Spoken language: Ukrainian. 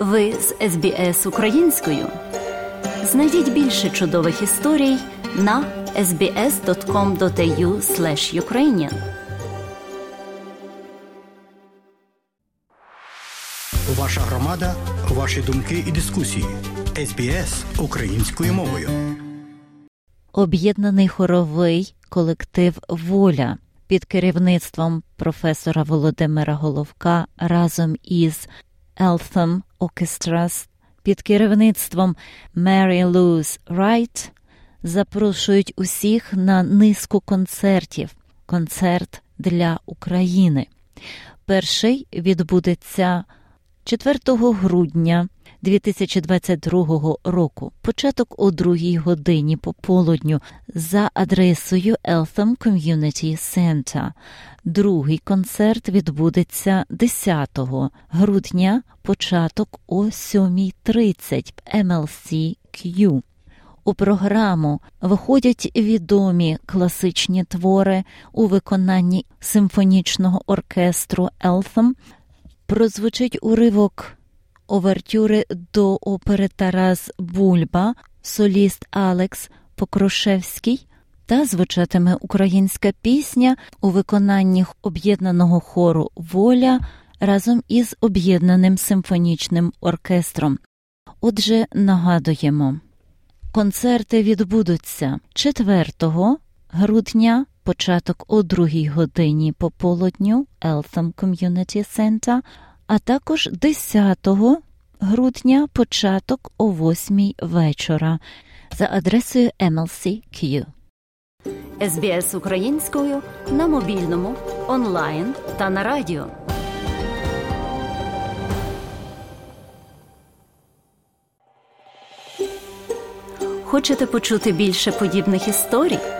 Ви з СБС українською. Знайдіть більше чудових історій на sbs.com.au ukrainian Ваша громада, ваші думки і дискусії. СБС українською мовою. Об'єднаний хоровий колектив Воля під керівництвом професора Володимира Головка разом із Eltham Orchestras під керівництвом Mary Louise Wright запрошують усіх на низку концертів. Концерт для України. Перший відбудеться 4 грудня 2022 року, початок о другій годині пополудню за адресою Eltham Community Center. Другий концерт відбудеться 10 грудня, початок о 7.30 в MLC Q. У програму виходять відомі класичні твори у виконанні симфонічного оркестру Eltham. Прозвучить уривок овертюри до опери Тарас Бульба, соліст Алекс Покрушевський та звучатиме українська пісня у виконанні об'єднаного хору Воля разом із об'єднаним симфонічним оркестром. Отже, нагадуємо, концерти відбудуться 4 грудня, початок о 2 годині пополудню Eltham Community Center, а також 10 грудня, початок о 8 вечора за адресою MLC Q. СБС українською на мобільному, онлайн та на радіо. Хочете почути більше подібних історій?